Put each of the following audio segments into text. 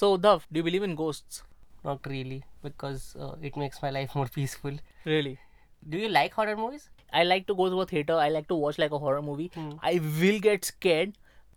So, Dav, do you believe in ghosts? Not really, because uh, it makes my life more peaceful. Really? Do you like horror movies? I like to go to a theater. I like to watch like a horror movie. Hmm. I will get scared,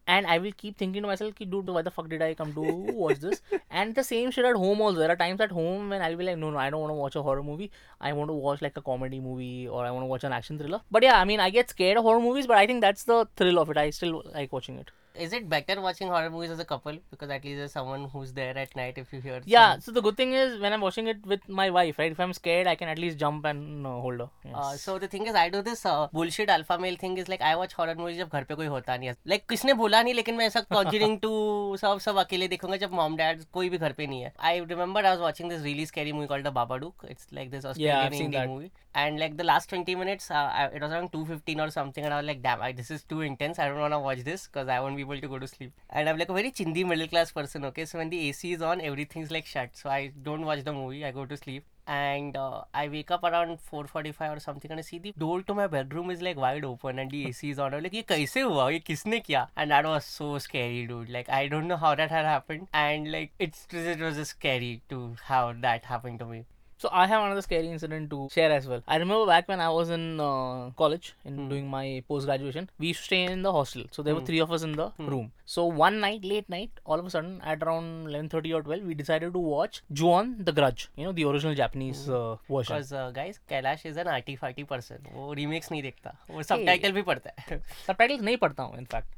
and I will keep thinking to myself, dude, why the fuck did I come to watch this? and the same shit at home also. There are times at home when I'll be like, no, no, I don't want to watch a horror movie. I want to watch like a comedy movie or I want to watch an action thriller. But yeah, I mean, I get scared of horror movies, but I think that's the thrill of it. I still like watching it. is it better watching horror movies as a couple because at least there's someone who's there at night if you hear yeah some... so the good thing is when i'm watching it with my wife right if i'm scared i can at least jump and uh, hold her yes. uh, so the thing is i do this uh, bullshit alpha male thing is like i watch horror movies जब घर पे कोई होता नहीं है like nahi lekin main aisa conjuring to sab sab akele dekhunga jab mom dad koi bhi ghar pe nahi hai i remember i was watching this really scary movie called the babadook it's like this australian yeah, indie movie and like the last 20 minutes uh, I, it was around 2.15 or something and i was like damn I, this is too intense i don't want to watch this because i won't be able to go to sleep and i'm like a very chindi middle class person okay so when the ac is on everything's like shut so i don't watch the movie i go to sleep and uh, i wake up around 4.45 or something and i see the door to my bedroom is like wide open and the ac is on i'm like ye kaise hua ye and that was so scary dude like i don't know how that had happened and like it's it was just scary to how that happened to me So I have another scary incident to share as well. I remember back when I was in uh, college in doing my post graduation, we used to stay in the hostel. So there were three of us in the room. So one night, late night, all of a sudden at around 11:30 or 12, we decided to watch Ju-on the Grudge. You know the original Japanese uh, version. Because uh, guys, Kailash is an arty farty person. वो remakes नहीं देखता. वो subtitle भी पढ़ता है. Subtitles नहीं पढ़ता हूँ in fact.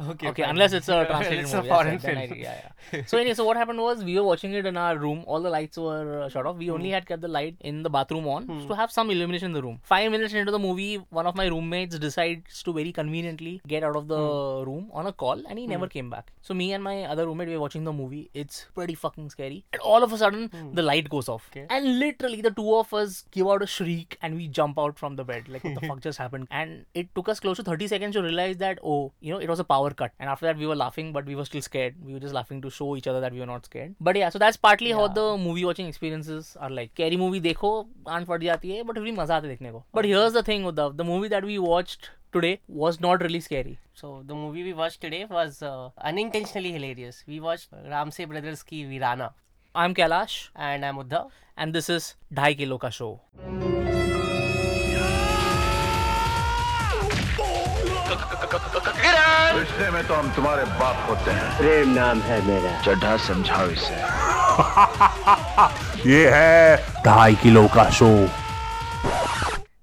Okay, okay fine. unless it's a translated it's movie. A foreign film. yeah, yeah. so anyway, so what happened was we were watching it in our room. All the lights were uh, shut off. We mm. only had kept the light in the bathroom on mm. to have some illumination in the room. Five minutes into the movie, one of my roommates decides to very conveniently get out of the mm. room on a call, and he hmm. never came back. So me and my other roommate were watching the movie. It's pretty fucking scary, and all of a sudden hmm. the light goes off, okay. and literally the two of us give out a shriek and we jump out from the bed like what the fuck just happened. And it took us close to 30 seconds to realize that oh, you know, it was a power cut. And after that, we were laughing, but we were still scared. We were just laughing to show each other that we were not scared. But yeah, so that's partly how the movie watching experiences are like. Scary movie देखो aunt फट जाती है, but फिर भी मजा आता है देखने को. But here's the thing, Uddhav, the movie that we watched today was not really scary. So the movie we watched today was uh, unintentionally hilarious. We watched Ramsey Brothers की Virana. I'm Kailash, And I'm Uddhav. and this is ढाई kilo का show. देखने में तो हम तुम्हारे बाप होते हैं प्रेम नाम है मेरा चड्ढा समझाओ इसे ये है ढाई किलो का show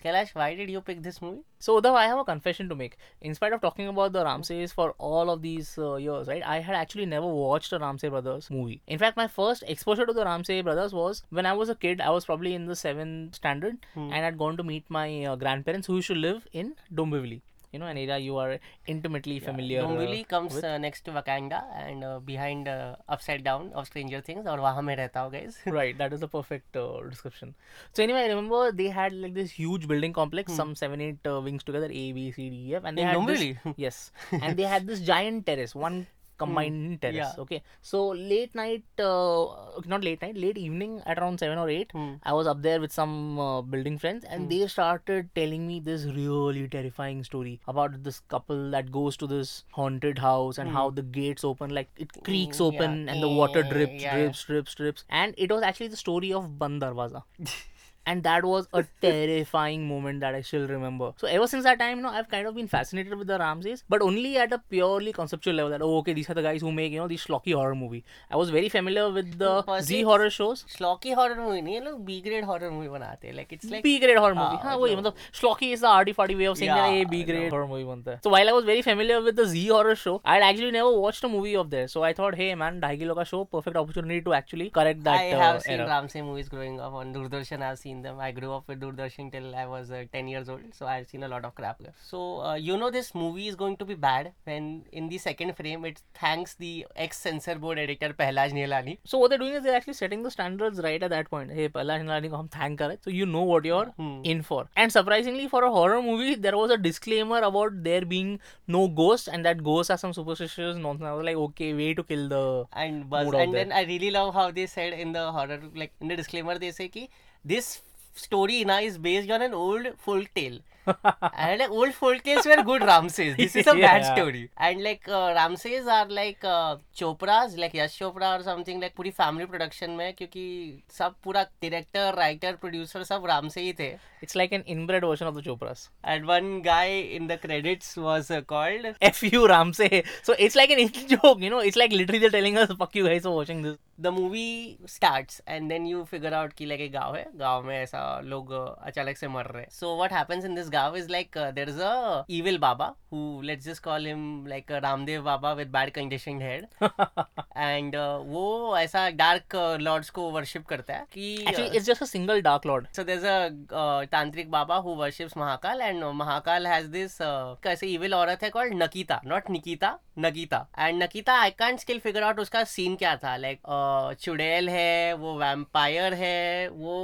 Kailash, why did you pick this movie? So, Udhav, I have a confession to make. In spite of talking about the Ramses for all of these uh, years, right, I had actually never watched a Ramses Brothers movie. In fact, my first exposure to the Ramses Brothers was when I was a kid. I was probably in the seventh standard hmm. and I'd gone to meet my uh, grandparents who used to live in Dombivli. You know, an area you are intimately familiar. uh, Dombivli comes with. uh, next to Wakanda and uh, behind uh, Upside Down of Stranger Things और वहाँ में रहता हो guys. right that is the perfect uh, description so anyway i remember they had like this huge building complex some seven eight uh, wings together a b c d e f and they In had Dombivli? this, yes and they had this giant terrace one combined hmm. terrace. Yeah. Okay, so late night, uh, not late night, late evening at around seven or eight, mm. I was up there with some uh, building friends, and mm. they started telling me this really terrifying story about this couple that goes to this haunted house and mm. how hmm. the gates open, like it mm, creaks open yeah. and the water drips, yeah, drips, drips, drips, and it was actually the story of Bandarwaza. and that was a terrifying moment that I still remember. So ever since that time, you know, I've kind of been fascinated with the Ramses, but only at a purely conceptual level. That oh, okay, these are the guys who make you know these schlocky horror movie. I was very familiar with the Firstly, Z horror shows. Schlocky horror movie नहीं ये लोग B grade horror movie बनाते हैं like it's like B grade horror movie. हाँ, हाँ वही मतलब schlocky is the arty farty way of saying that Yeah, ये B I grade know. horror movie बनता है. So while I was very familiar with the Z horror show, I had actually never watched a movie of theirs. So I thought, hey man, ढाई kilo का show, perfect opportunity to actually correct that I uh, have seen error. Ramsey movies growing up on Doordarshan. I've seen seen them. I grew up with Doordarshan till I was uh, 10 years old, so I've seen a lot of crap. So uh, you know this movie is going to be bad when in the second frame it thanks the ex-censor board editor Pahlaj Nihalani. So what they're doing is they're actually setting the standards right at that point. Hey, Pahlaj Nihalani, ko thank kar so you know what you're hmm. in for. And surprisingly, for a horror movie, there was a disclaimer about there being no ghosts and that ghosts are some superstitious nonsense. I was like, okay, way to kill the and buzz. And then I really love how they said in the horror, like in the disclaimer, they say that this story now is based on an old folk tale and like old folk tales were good Ramses. This is a yeah. bad story. And like uh, Ramses are like uh, Chopra's, like Yash Chopra or something like पूरी family production में क्योंकि सब पूरा director writer producer सब Ramsay ही थे it's like an inbred version of the Chopras and one guy in the credits was called F U Ramsay so it's like a joke you know it's like literally they telling us fuck you guys for watching this the movie starts and then you figure out कि like एक गांव है गांव में ऐसा लोग uh, अचानक से मर रहे हैं so what happens in this Gaon is like uh, there is a evil Baba who let's just call him like a Ramdev Baba with bad conditioned head and uh, वो ऐसा डार्क लॉर्ड्स uh, को worship करता है कि actually it's just a single dark lord so there is a तांत्रिक बाबा who worships Mahakal and uh, Mahakal has this uh, कैसे evil औरत है called Nakita not Nikita Nagita and Nakita I can't still figure out उसका scene क्या था like like, uh, चुड़ैल है वो वैम्पायर है वो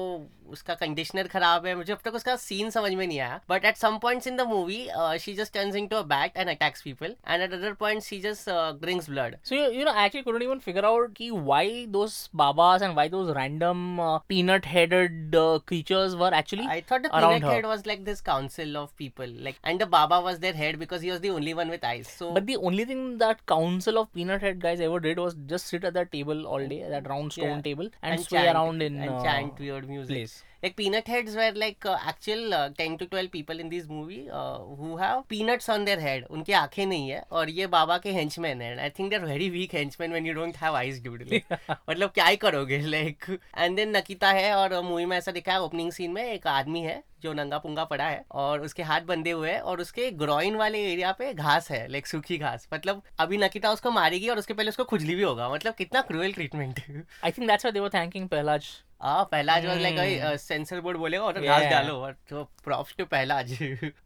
उसका कंडीशनर खराब है मुझे अब तक उसका सीन समझ में नहीं आया but But at some points in the movie, uh, she just turns into a bat and attacks people, and at other points she just uh, drinks blood. So you, you know, I actually couldn't even figure out ki why those babas and why those random uh, peanut-headed uh, creatures were actually. I thought the peanut-head was like this council of people, like, and the baba was their head because he was the only one with eyes. So. But the only thing that council of peanut-head guys ever did was just sit at that table all day, that round stone yeah. table, and, and sway chant, around in and uh, chant weird music. Place. like peanut heads were like uh, actual uh, 10 to 12 people in this movie uh, who have peanuts on their head उनकी आंखें नहीं है और ये बाबा के henchman हैं I think they are very weak henchman when you don't have eyes dude मतलब क्या ही करोगे लाइक एंड देन नकीता है और मूवी में ऐसा दिखा है ओपनिंग सीन में एक आदमी है जो नंगा पुंगा पड़ा है और उसके हाथ बंधे हुए हैं और उसके ग्रोइन वाले एरिया पे घास है लाइक सूखी घास मतलब अभी नकिता उसको मारेगी और उसके पहले उसको खुजली भी होगा मतलब कितना cruel treatment I think that's why they were thanking Pahlaj हाँ पहलाज वाज लाइक भाई सेंसर बोर्ड बोलेगा और घास डालो और तो props to Pahlaj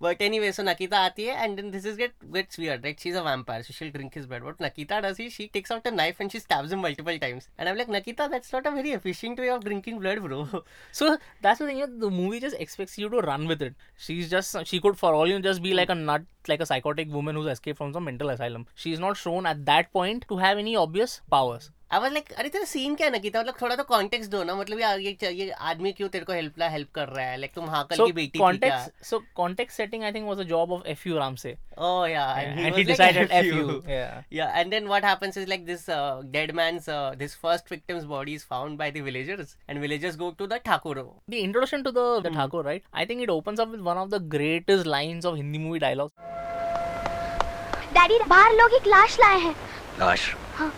but anyway so Nakita आती है and this is get gets like she is a vampire so she drink his blood does he she takes out a knife and she stabs him multiple times and I am like that's not a very efficient way of drinking blood bro so that's the thing the movie just expects you to run with it she is just she could for all you just be like a nut like a psychotic woman who's escaped from some mental asylum. She is not shown at that point to have any obvious powers. I was like अरे तेरा scene क्या है नकीता मतलब थोड़ा तो context दो ना मतलब यार ये ये आदमी क्यों तेरे को हेल्प ला हेल्प कर रहा है लाइक तुम हाकल so, की बेटी context so context setting I think was a job of F U Ramsay oh yeah and he decided F U yeah and then what happens is like this dead man's this first victim's body is found by the villagers and villagers go to the Thakuro. The introduction to the, the mm. Thakur, right? I think it opens up with one of the greatest lines of Hindi movie dialogues. Daddy बाहर लोग एक लाश लाए हैं लाश हाँ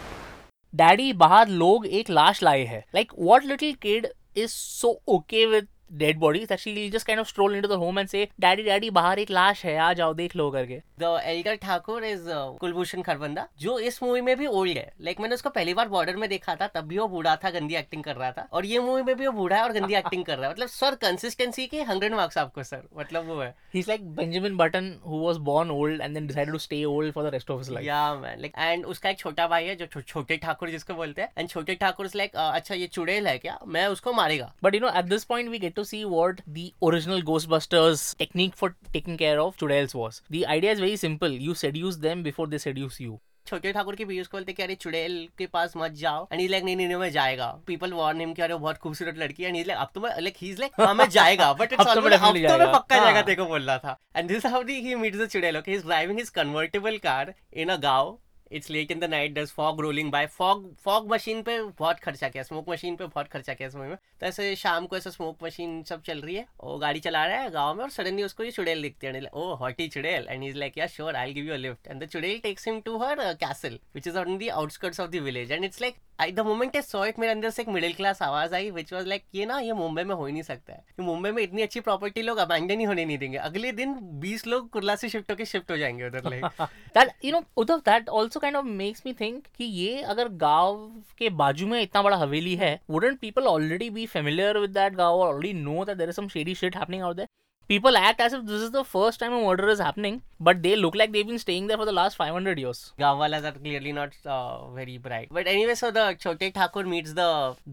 daddy बाहर लोग एक लाश लाए हैं like what little kid is so okay with dead body just of stroll into the home and say daddy daddy बाहर एक लाश है आ जाओ देख लो करके the elder Thakur is Kulbhushan Kharbanda जो इस मूवी में भी ओल्ड है लाइक मैंने उसको पहली बार बॉर्डर में देखा था तब भी वो बूढ़ा था गंदी एक्टिंग कर रहा था और ये मूवी में भी वो बूढ़ा है और गंदी एक्टिंग कर रहा है मतलब सर कंसिस्टेंसी के हंड्रेड मार्क्स आपको सर मतलब वो है he is like Benjamin Button who was born old and then decided to stay old for the rest of his life yeah man like and उसका एक छोटा भाई है जो छोटे ठाकुर जिसको बोलते हैं एंड छोटे ठाकुर इज लाइक अच्छा ये चुड़ैल है क्या मैं उसको मारेगा but you know at this point we get to see what the original Ghostbusters technique for taking care of Chudels was. The idea is very simple. You seduce them before they seduce you. छोटे ठाकुर के भी उसको बोलते कि अरे चुड़ैल के पास मत जाओ एंड इज लाइक नहीं नहीं नहीं, मैं जाएगा पीपल वार्न हिम कि अरे वो बहुत खूबसूरत लड़की है एंड इज लाइक अब तो मैं लाइक ही इज लाइक हां मैं जाएगा बट इट्स अब तो मैं ऑलवेज अब definitely तो मैं जाएगा। पक्का जाएगा हाँ। तेरे को बोल रहा था and this how he meets the chudail okay he is driving his convertible car in a gaon it's late in the night does fog rolling by fog fog machine पे बहुत खर्चा किया स्मोक मशीन पे बहुत खर्चा किया इस में तो ऐसे शाम को ऐसा स्मोक मशीन सब चल रही है वो गाड़ी चला रहा है गाँव में और सडनली उसको ये चुड़ैल दिखती है ओ hottie oh, chudail and is like यार sure I give you a lift and the chudail takes him to her castle which is on the outskirts of the village and it's like I the moment I saw it मेरे अंदर से एक middle class आवाज आई which was like ये ना ये मुंबई में हो ही नहीं सकता है मुंबई में इतनी अच्छी प्रॉपर्टी लोग अबैंडन ही होने नहीं देंगे अगले दिन बीस लोग कुरला से शिफ्ट होकर शिफ्ट हो जाएंगे उधर लाइक दैट यू नो उधर that also also kind of makes me think कि ये अगर गाँव के बाजू में इतना बड़ा हवेली है wouldn't people already be familiar with that gaon already know that there is some shady shit happening out there people act as if this is the first time a murder is happening but they look like they been staying there for the last 500 years gaon wala that clearly not very bright but anyway so the Chhote Thakur meets the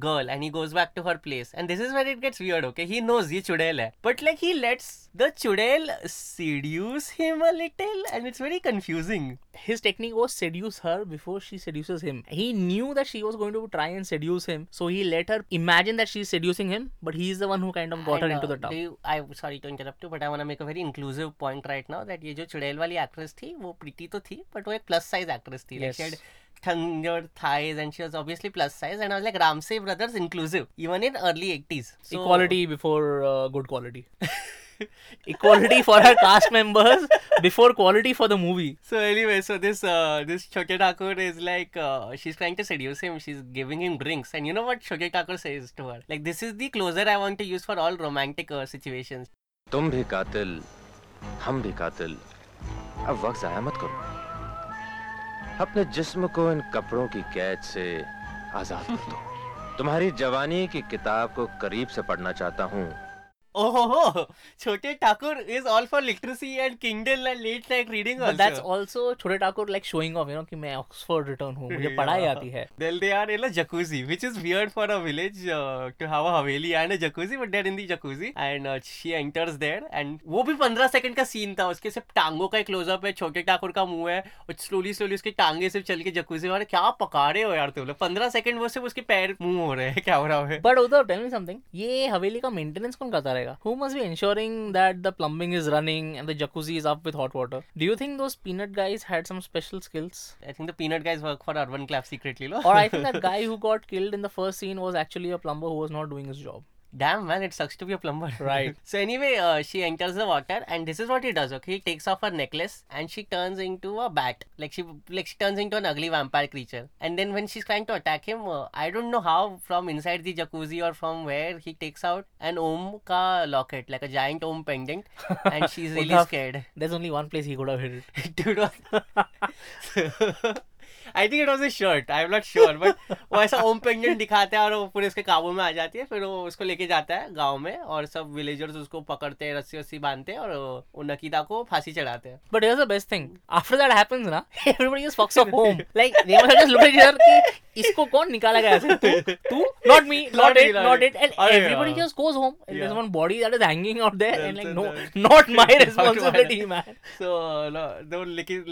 girl and he goes back to her place and this is where it gets weird okay he knows ये चुड़ैल है but like he lets the chudail seduce him a little and it's very confusing his technique was seduce her before she seduces him. He knew that she was going to try and seduce him, so he let her imagine that she's seducing him, but he's the one who kind of got her And, into uh, the tub. do you, I sorry to interrupt you, but I want to make a very inclusive point right now that ये जो चुड़ैल वाली actress थी वो प्रीति तो थी but वो एक plus size actress थी like she Yes. had thunder thighs and she was obviously plus size and I was like Ramsey brothers inclusive even in early 80s so, Equality before uh, good quality. equality for our cast members before quality for the movie. So anyway, so this uh, this Shoke Thakur is like uh, she's trying to seduce him. She's giving him drinks, and you know what Shoke Thakur says to her? Like this is the closer I want to use for all romantic uh, situations. तुम भी कातिल, हम भी कातिल. अब वक्त जाया मत करो. अपने जिस्म को इन कपड़ों की कैद से आजाद कर दो. तुम्हारी जवानी की किताब को करीब से पढ़ना चाहता हूँ. ओहो oh, Chhote Thakur is all for literacy and kingdom let like reading all that's also Chhote Thakur like showing off you know कि मैं ऑक्सफोर्ड रिटर्न हूं मुझे पढ़ाई आती है then they are in a jacuzzi which is weird for a village to have a haveli and a jacuzzi but they're in the jacuzzi and she enters there and वो भी 15 second का scene था उसके सिर्फ टांगों का एक close up है छोटे ठाकुर का मुंह है और स्लोली स्लोली उसके टांगे सिर्फ चल के जकूजी और क्या पका रहे हो यार तुम लोग 15 सेकंड वो सिर्फ उसके पैर मुंह हो रहे हैं क्या हो रहा है बट उधर टेल मी समथिंग ये हवेली का मेंटेनेंस कौन करता है रहेगा? Who must be ensuring that the plumbing is running and the jacuzzi is up with hot water? Do you think those peanut guys had some special skills? I think the peanut guys work for Urban Clap secretly, no? Or I think that guy who got killed in the first scene was actually a plumber who was not doing his job. damn man, it sucks to be a plumber. Right. so anyway, uh, she enters the water, and this is what he does. Okay, he takes off her necklace, and she turns into a bat. Like she, like she turns into an ugly vampire creature. And then when she's trying to attack him, uh, I don't know how from inside the jacuzzi or from where he takes out an om ka locket, like a giant om pendant, and she's really scared. There's only one place he could have hit it. Dude. I think it was a shirt I am not sure but वो ऐसा ओम pendant दिखाता है और वो पूरे उसके काबू में आ जाती है फिर वो उसको लेके जाता है गाँव में और सब विलेजर्स उसको पकड़ते हैं रस्सी वस्सी बांधते हैं और वो नकीदा को फांसी चढ़ाते हैं but it the best thing after that happens ना everybody is fucks off home like they were just looking at कि इसको कौन निकाला गया तू not me not it not it and everybody just goes home and there is one body that is hanging out there and like no not my responsibility man so though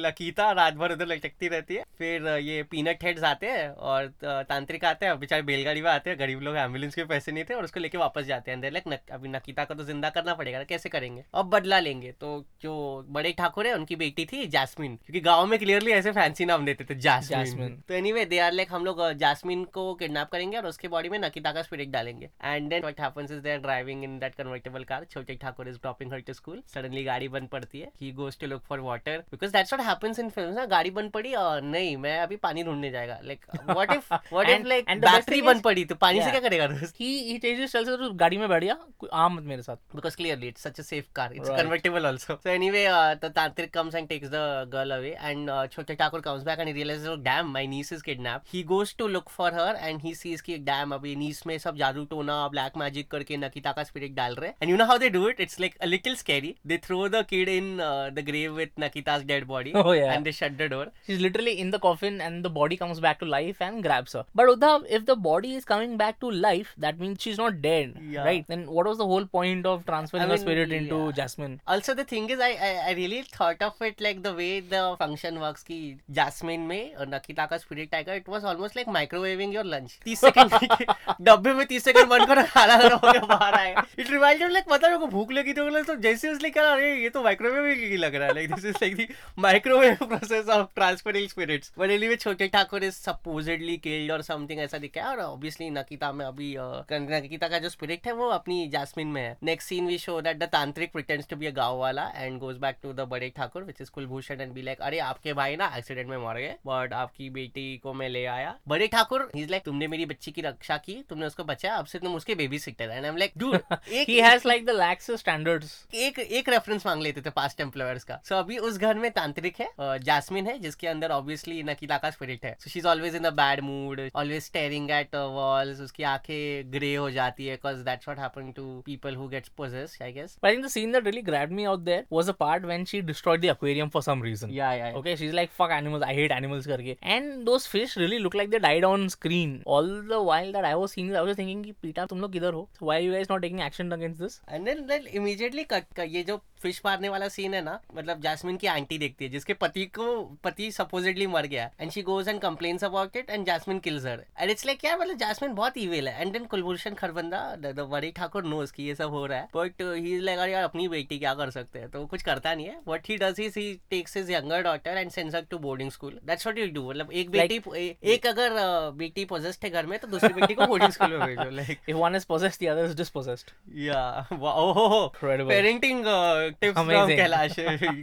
Nakita रात भर उधर लटकती रहती है फिर ये peanut heads आते हैं और तांत्रिक आते हैं बेचारे बैलगाड़ी में आते हैं गरीब लोग एम्बुलेंस के पैसे नहीं थे और उसको लेके वापस जाते हैं लाइक अभी नकीता को तो जिंदा करना पड़ेगा कैसे करेंगे अब बदला लेंगे तो जो बड़े ठाकुर है उनकी बेटी थी जासमिन क्योंकि गाँव में क्लियरली ऐसे फैंसी नाम देते थे जासमिन तो एनी दे आर लाइक हम लोग जासमिन को किडनेप करेंगे और उसके बॉडी में नकीता का स्पिरिट डालेंगे and then what happens is they driving in that convertible car Chhote Thakur is dropping her to school suddenly गाड़ी बंद पड़ती है he goes to look for water because that's what happens in films गाड़ी बंद पड़ी और नहीं मैं जाएगा अभी पानी ढूंढने जाएगा like what if what if like battery बंद पड़ी तो पानी से क्या करेगा ही ही टेक्स सेल्स तो गाड़ी में बैठ गया आम मत मेरे साथ because clearly it's such a safe car it's convertible also so anyway the tantrik comes and takes the girl away and Chhote Thakur comes back and he realises oh damn my niece is kidnapped he goes to look for her and he sees ki damn abhi niece में सब जादू टोना black magic करके नकिता का spirit डाल रहे and you know how they do it it's like a little scary they throw the kid in the grave with Nakita's dead body and they shut the door she is literally in the coffin coffin and the body comes back to life and grabs her. But Uddhav, if the body is coming back to life, that means she's not dead, Yeah. right? Then what was the whole point of transferring I her mean, spirit into yeah. Jasmine? Also the thing is I, I I really thought of it like the way the function works कि Jasmine में और नकिता का spirit आएगा it was almost like microwaving your lunch 30 second डब्बे में 30 second बंद करो खाना गर्म होकर बाहर आएगा it reminded like पता है मेरे को भूख लगी तो मतलब तो जैसे उसने कहा अरे ये तो माइक्रोवेव ही लग रहा है like this is like the microwave process of transferring spirits Bareilly में छोटे ठाकुर इज सपोजेडली किल्ड और समथिंग ऐसा दिखा है और ऑब्वियसली नकिता में अभी नकिता का जो स्पिरिट है वो अपनी जैस्मिन में है next scene we show that the tantrik pretends to be a gaon wala and goes back to the Bade Thakur which is Kulbhushan and be like अरे आपके भाई ना एक्सीडेंट में मर गए बट आपकी बेटी को मैं ले आया बड़े ठाकुर इज लाइक तुमने मेरी बच्ची की रक्षा की तुमने उसको बचाया अब से तुम उसके babysitter and I am like do he has like the lax standards एक एक रेफरेंस मांग लेते थे पास्ट एम्प्लॉयर्स का सो so, अभी उस घर में तांत्रिक है जैस्मिन है जिसके अंदर ऑब्वियसली शकीला का स्पिरिट है so she is always in a bad mood always staring at walls उसकी आंखें ग्रे हो जाती है because that's what happen to people who gets possessed I guess but in the scene that really grabbed me out there was a part when she destroyed the aquarium for some reason yeah yeah okay she is like fuck animals I hate animals करके and those fish really look like they died on screen all the while that I was seeing I was thinking कि PETA तुम लोग किधर हो why you guys not taking action against this and then then immediately ये जो fish मारने वाला scene है ना मतलब जैस्मिन की आंटी देखती है जिसके पति को पति सपोजिटली मर गया and she goes and complains about it and Jasmin kills her and it's like यार मतलब जैस्मिन बहुत ईवेल है एंड देन कुलभूषण खरबंदा वरी ठाकुर नोज कि ये सब हो रहा है बट ही इज लाइक यार अपनी बेटी क्या कर सकते हैं तो कुछ करता नहीं है what he does is he takes his younger daughter and sends her to boarding school that's what you do मतलब एक बेटी एक अगर uh, बेटी पोजेस्ड है घर में तो दूसरी बेटी को बोर्डिंग स्कूल में भेजो like if one is possessed the other is dispossessed yeah wow oh, oh, oh. incredible parenting uh, tips Amazing. from Kailash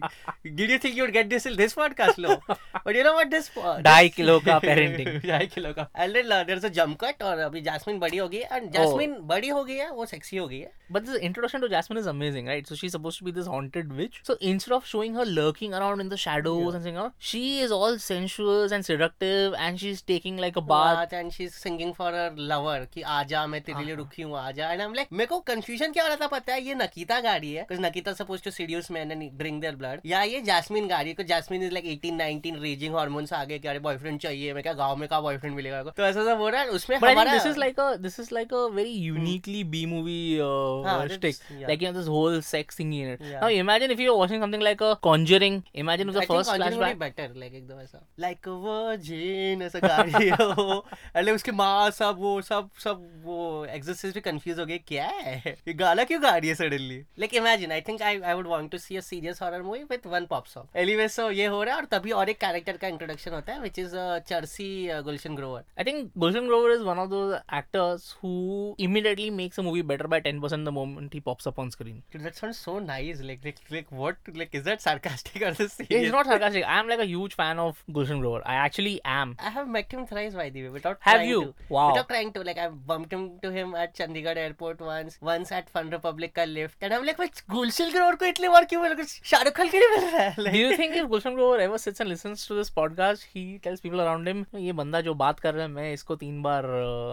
did you think you would get this this podcast low but you know what this ढाई kilo का parenting ढाई kilo का एलरेड लर्नर से जम और अभी जैस्मिन बड़ी हो गई है एंड जैस्मिन oh. बड़ी हो गई है वो सेक्सी हो गई है but this introduction to Jasmin is amazing right so she suppose to be this haunted witch so instead of showing her lurking around in the shadows and singer she is all sensuous and seductive and she is taking like a bath and she is singing for her lover की आजा मैं तेरे लिए हाँ। रुकी हूँ आजा and I am like मेरे को कंफ्यूजन क्या हो रहा था पता है ये नकीता गाड़ी है because Nakita suppose to seduce man and bring their blood या ये जैस्मिन गाड़ी को Jasmin is like 18 19 raging hormones लगे कि अरे बॉयफ्रेंड चाहिए मैं क्या गांव में का बॉयफ्रेंड मिलेगा तो ऐसा सब हो रहा है उसमें this is like a this is like a very uniquely B movie stick like you this whole sex thing in it now imagine if you are watching something like a Conjuring imagine the first flashback better like एकदम ऐसा like a virgin ऐसा गाड़ी हो अरे उसकी मां सब वो सब सब वो एक्सरसाइज भी कंफ्यूज हो गए क्या है ये गाला क्यों गा रही है suddenly like imagine I think I I would want to see a serious horror movie with one pop song anyway so ये हो रहा है और तभी और एक कैरेक्टर का introduction hota which is uh, Charsi uh, Gulshan Grover. I think Gulshan Grover is one of those actors who immediately makes a movie better by 10% the moment he pops up on screen. Dude, that sounds so nice. Like, like, like what? Like, is that sarcastic or serious? It's not sarcastic. I'm like a huge fan of Gulshan Grover. I actually am. I have met him thrice, by the way, without have you? To. Wow. Without trying to. Like, I bumped him to him at Chandigarh airport once, once at Fun Republic ka lift, and I'm like, Gulshan Grover ko itle work kyun Shahrukh Khan ke liye mil raha hai? Like, Do you think if Gulshan Grover ever sits and listens to this podcast, he tells people around him ये बंदा जो बात कर रहा है मैं इसको तीन बार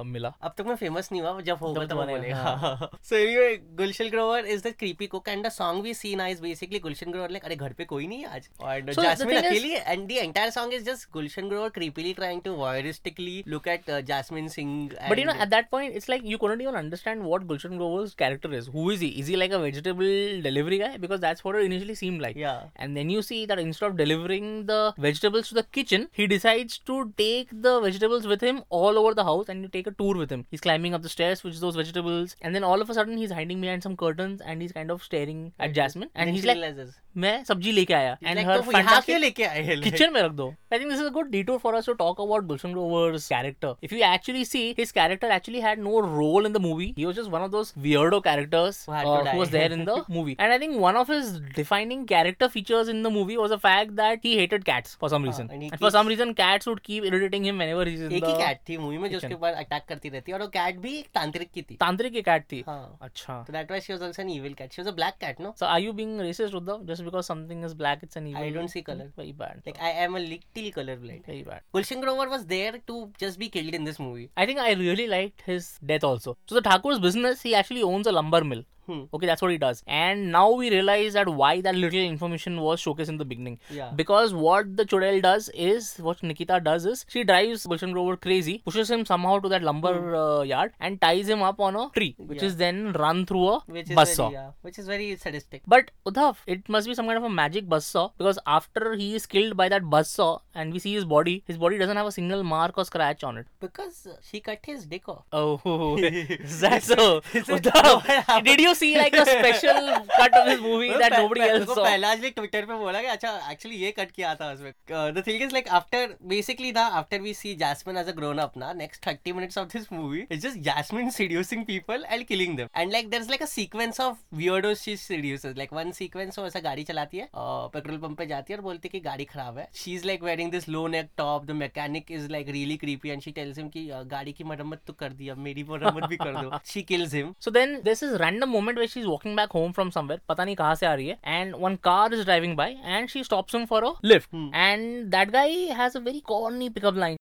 मिला अब तक मैं फेमस नहीं हुआ जब होगा तब बोलेगा so anyway Gulshan Grover is the creepy cook and the song we seen is basically Gulshan Grover like अरे घर पे कोई नहीं आज और जैस्मिन अकेली and the entire song is just Gulshan Grover creepily trying to voyeuristically look at Jasmin Singh but you know at that point it's like you couldn't even understand what Gulshan Grover's character is. Who is he? Is he like a vegetable delivery guy? Because that's what it initially seemed like. Yeah. And then you see that instead of delivering the vegetables to the kitchen, he decides to take the vegetables with him all over the house and you take a tour with him. He's climbing up the stairs with those vegetables, and then all of a sudden he's hiding behind some curtains and he's kind of staring at Jasmine. Then And he's she like, realizes. मैं सब्जी लेके आया He's and like, her तो यहाँ क्यों fantastic लेके आए हैं? Like- kitchen में रख दो I think this is a good detour for us to talk about Gulshan Grover's character. If you actually see, his character actually had no role in the movie. He was just one of those weirdo characters Who had uh, to who was die. there in the movie. And I think one of his defining character features in the movie was the fact that he hated cats for some reason. and he and for some reason cats would keep irritating him whenever he is in the एक ही cat थी movie में जो उसके ऊपर attack करती रहती और वो कैट भी एक तांत्रिक की थी तांत्रिक की कैट थी हाँ। अच्छा तो that was she was also an evil cat she was a black cat no so are you being racist Uddhav just because something is black it's an evil I don't see colour very bad like I am a little colour blind very bad Gulshan Grover was there to just be killed in this movie I think I really like his death also so the Thakur's business he actually owns a lumber mill Hmm. Okay, that's what he does. And now we realize that why that little information was showcased in the beginning. Yeah. Because what the Chodel does is, what Nikita does is, she drives Gulshan Grover crazy, pushes him somehow to that lumber hmm. uh, yard, and ties him up on a tree, which yeah. is then run through a which bus saw. Yeah, which is very sadistic. But Udhav, it must be some kind of a magic bus saw because after he is killed by that bus saw and we see his body, his body doesn't have a single mark or scratch on it. Because she cut his dick off. Oh, is that so? Udhav, did you see like a special cut of this movie that nobody else saw. Pahlaj ने Twitter पे बोला कि अच्छा actually ये cut किया था उसमें The thing is like after basically ना after we see Jasmine as a grown up ना next thirty minutes of this movie it's just Jasmine seducing people and killing them and like there's like a sequence of weirdo she seduces like one sequence वो ऐसा गाड़ी चलाती है और petrol pump पे जाती है और बोलती है कि गाड़ी खराब है She's like wearing this low neck top. The mechanic is like really creepy and she tells him कि गाड़ी की मरम्मत तो कर दी अब मेरी मरम्मत भी कर दो she kills him so then this is random moment way she walking back home from somewhere पता नहीं कहां से आ रही है and one car is driving by and she stops him for a lift and that guy has a very corny pickup line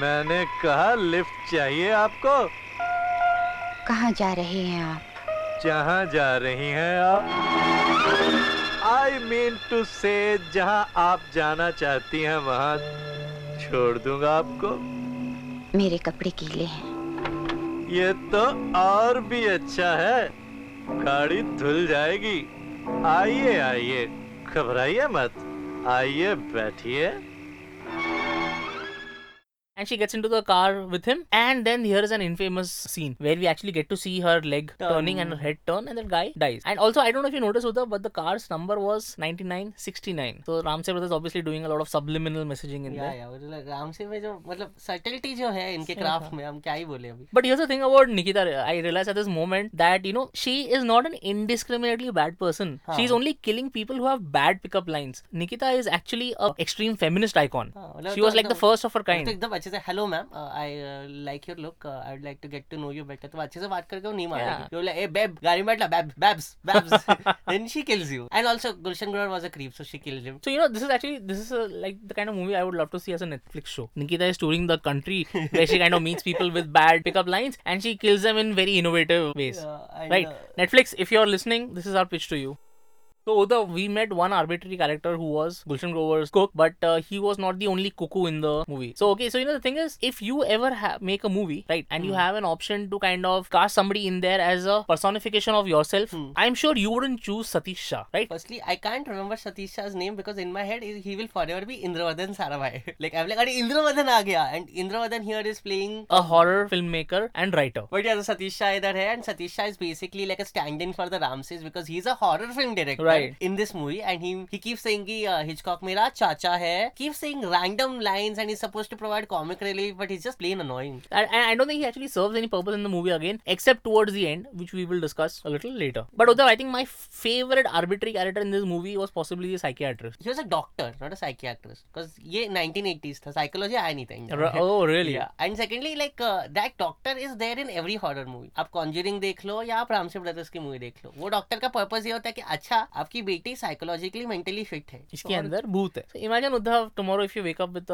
मैंने कहा lift चाहिए आपको कहा जा रहे हैं आप जहाँ जा रही हैं आप ट्रेन टू से जहां आप जाना चाहती हैं वहां छोड़ दूंगा आपको मेरे कपड़े गीले हैं ये तो और भी अच्छा है गाड़ी धुल जाएगी आइए आइए घबराइए मत आइए बैठिए and she gets into the car with him and then here is an infamous scene where we actually get to see her leg turning and her head turn and the guy dies and also i don't know if you noticed Uda, but the car's number was 9969 so ramsey brothers obviously doing a lot of subliminal messaging in या there या मतलब राम से में जो मतलब subtlety जो है इनके क्राफ्ट में हम क्या ही बोले अभी but here's the thing about nikita i realized at this moment that you know she is not an indiscriminately bad person she's only killing people who have bad pickup lines nikita is actually a extreme feminist icon हाँ, मतलब she तो was like the एकदम- first of her तो kind एकदम अच्छे से hello ma'am I like your look I would like to get to know you better तो अच्छे से बात करके वो नहीं मारा यू लाइक ए बेब गाड़ी में बैठला babe babes babes then she kills you and also Gulshan Grover was a creep so she killed him so you know this is actually this is like the kind of movie I would love to see as a Netflix show Nikita is touring the country where she kind of meets people with bad pickup lines and she kills them in very innovative ways. Yeah, right. Know. Netflix, if you're listening, this is our pitch to you. So the we met one arbitrary character who was Gulshan Grover's cook, but uh, he was not the only cuckoo in the movie. So okay, so you know the thing is, if you ever ha- make a movie, right, and mm. you hmm. have an option to kind of cast somebody in there as a personification of yourself, mm. I'm sure you wouldn't choose Satish Shah, right? Firstly, I can't remember Satish Shah's name because in my head he will forever be Indravadhan Sarabhai. like I'm like, Are Indravadhan aa and Indravadhan here is playing a horror filmmaker and writer. But yeah, the Satish Shah is there, and Satish Shah is basically like a stand-in for the Ramses because he's a horror film director. Right. Right in this movie and he keep saying कि Hitchcock मेरा चाचा है keep saying random lines and he supposed to provide comic relief but he just plain annoying and I don't think he actually serves any purpose in the movie again except towards the end which we will discuss a little later but although I think my favourite arbitrary character in this movie was possibly the psychiatrist he was a doctor not a psychiatrist cuz ये 1980s था psychology आई नहीं था ओह really and secondly like that doctor is there in every horror movie आप Conjuring देख लो या आप रामसे ब्रदर्स की मूवी देख लो वो डॉक्टर का पर्पस ये होता है कि अच्छा आपकी बेटी साइकोलॉजिकली मेंटली फिट है इसके so, अंदर भूत है imagine Uddhav tomorrow if you wake up with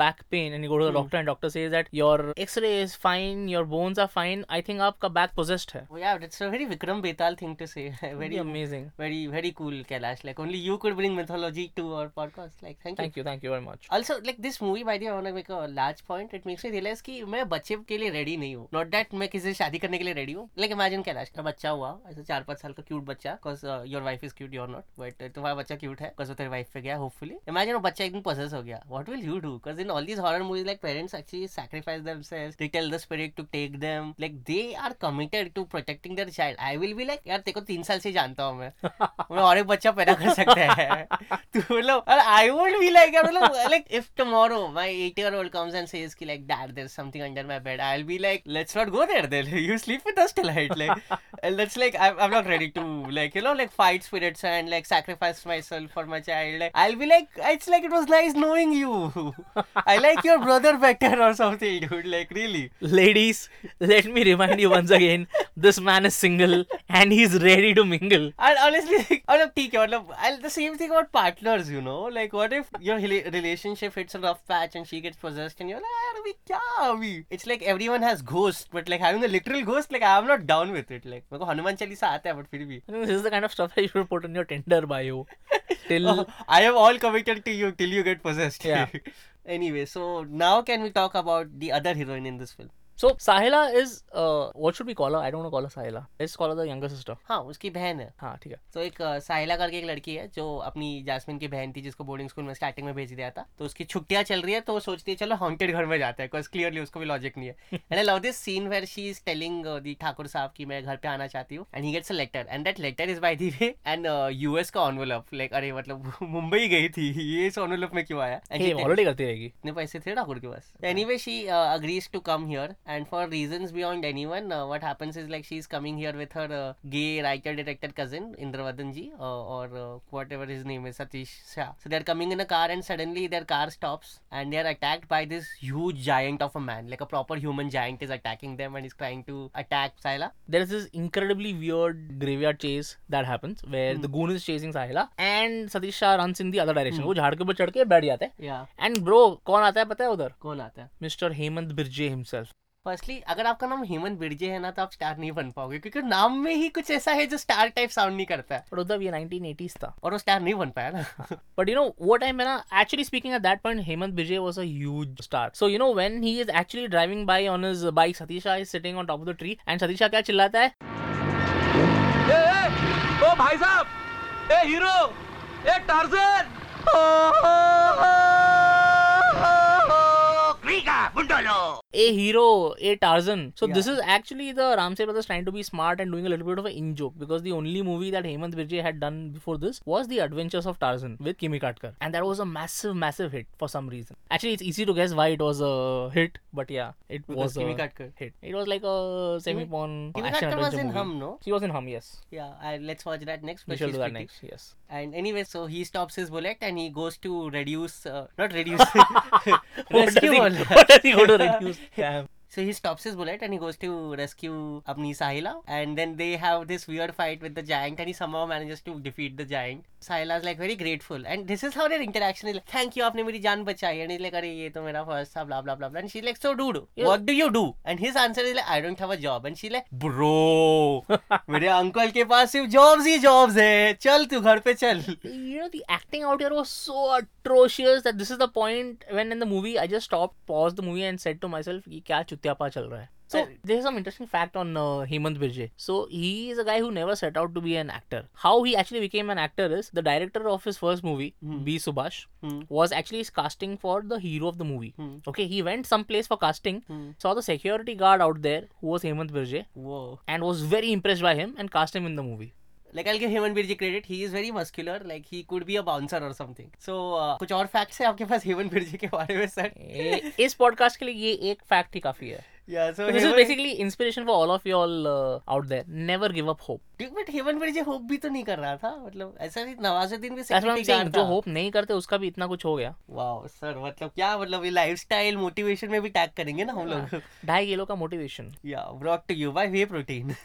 back pain and you go to the doctor and doctor says that your x-ray is fine your bones are fine I think आपका back possessed है या it's a very Vikram Betaal thing to say very amazing very very cool Kailash like only you could bring mythology to our podcast like thank you thank you thank you very much also like this movie by the way like a large point it makes me realise कि मैं बच्चे के लिए ready नहीं हूं not that मैं किसी से शादी करने के लिए रेडी हूं लाइक इमेजिन कैलाश का बच्चा हुआ ऐसे 4-5 साल का क्यूट बच्चा because your wife is cute you are not but तुम्हारा बच्चा क्यूट है बिकॉज वो तेरे वाइफ पे गया होपफुली इमेजिन वो बच्चा एकदम दिन पोसेस हो गया what will you do because in all these horror movies like parents actually sacrifice themselves they tell the spirit to take them like they are committed to protecting their child I will be like यार तेरे तीन साल से जानता हूँ मैं और एक बच्चा पैदा कर सकता है तो मतलब और I would be like like if tomorrow my 8 year old comes and says कि like dad there something under my bed I will be like let's not go there there you sleep with us till light like let's like I am not ready to like you know like fight spirit spirits and like sacrifice myself for my child like I'll be like it's like it was nice knowing you I like your brother better or something dude like really ladies let me remind you once again this man is single and he's ready to mingle And honestly, like, मतलब ठीक है मतलब I'll, the same thing about partners, you know. Like, what if your rela- relationship hits a rough patch and she gets possessed and you're like, यार अभी क्या अभी? It's like everyone has ghosts, but like having a literal ghost, like I'm not down with it. Like मेरे को हनुमान चालीसा आता है, but फिर भी. I think this is the kind of stuff that you should put on your Tinder bio. Till oh, I am all committed to you till you get possessed. Yeah. anyway, so now can we talk about the other heroine in this film? So Sahila is what should be call I don't know call Sahila is call the younger sister हाँ उसकी बहन है हाँ ठीक है तो एक uh, साहिला करके एक लड़की है जो अपनी जासमिन की बहन थी जिसको बोर्डिंग स्कूल में स्टार्टिंग में भेज दिया था तो उसकी छुट्टियां चल रही है तो वो सोचती है चलो हॉन्टेड घर में जाते हैं बिकॉज क्लियरली उसको भी लॉजिक नहीं है and I love this scene where she is telling the Thakur साहब की मैं घर पे आना चाहती हूँ and he gets a letter and that letter is by the way and US का ऑनवलप लाइक अरे मतलब मुंबई गई थी ये इस ऑनवलप में क्यों आया एंड ऑलरेडी करती रहेगी इतने पैसे थे ठाकुर के पास any she agrees to come here and for reasons beyond anyone, uh, what happens is like she's coming here with her uh, gay writer director cousin Indravadan ji uh, or uh, whatever his name is Satish Shah. So they're coming in a car and suddenly their car stops and they're attacked by this huge giant of a man, like a proper human giant is attacking them and is trying to attack Sila. there is this incredibly weird graveyard chase that happens where the goon is chasing Sahila and Satish Shah runs in the other direction. वो झाड़ के ऊपर चढ़ के बैठ जाता है Yeah. And bro कौन आता है पता है उधर कौन आता है mister Hemant Birje himself firstly अगर आपका नाम हेमंत बिरजे है ना तो आप स्टार नहीं बन पाओगे क्योंकि नाम में ही कुछ ऐसा है जो स्टार टाइप साउंड नहीं करता है उधर ये नाइनटीन एटीज था और वो स्टार नहीं बन पाया ना बट यू नो वो टाइम है ना actually speaking at that point Hemant Birje was a star so you know when he is actually driving by on his bike Satish Shah is sitting on top of the tree and Satish Shah क्या चिल्लाता है ए, ए, ओ भाई साहब ए hero A Tarzan a hero, a Tarzan. So yeah. this is actually the Ramsey brothers trying to be smart and doing a little bit of an in joke because the only movie that Hemant Birje had done before this was The Adventures of Tarzan with Kimi Katkar, and that was a massive, massive hit for some reason. Actually, it's easy to guess why it was a hit, but yeah, it was Kimi a Katkar. hit. It was like a semi-porn Kimi action Katkar was in movie. Hum, no? She was in Hum, yes. Yeah, let's watch that next. We shall do that pretty. next. Yes. And anyway, so he stops his bullet and he goes to reduce, uh, not reduce, rescue. He, what does he go to reduce? Damn. So he stops his bullet and he goes to rescue Apni Sahila. And then they have this weird fight with the giant and he somehow manages to defeat the giant. Sahila's like very grateful. And this is how their interaction is like, thank you, aapne meri jaan bachai. And he's like, arey ye to mera first tha, blah, blah, blah, blah. And she's like, so dude, yeah. what do you do? And his answer is like, I don't have a job. And she's like, bro, मेरे uncle के पास सिर्फ jobs ही jobs है. चल तू घर पे चल. You know, the acting out here was so atrocious that this is the point when in the movie I just stopped, paused the movie, and said to myself, kya pa chal raha hai." So there's some interesting fact on uh, Hemant Birje. So he is a guy who never set out to be an actor. How he actually became an actor is the director of his first movie, mm. B. Subhash, mm. was actually casting for the hero of the movie. Mm. Okay, he went someplace for casting, hmm. saw the security guard out there who was Hemant Birje, Whoa. and was very impressed by him and cast him in the movie. Like I give Heman Birji credit he is very muscular like he could be a bouncer और something so कुछ और facts है आपके पास हेमन बिरजी के बारे में sir इस podcast के लिए ये एक फैक्ट ही काफी है Yeah, so this is basically inspiration for all of you all uh, out there. Never give up hope. तो मतलब, उसका भी इतना कुछ हो गया सर मतलब क्या मतलब मोटिवेशन में भी टैग करेंगे ना हम हाँ, लोग ढाई किलो का मोटिवेशन या to you by way protein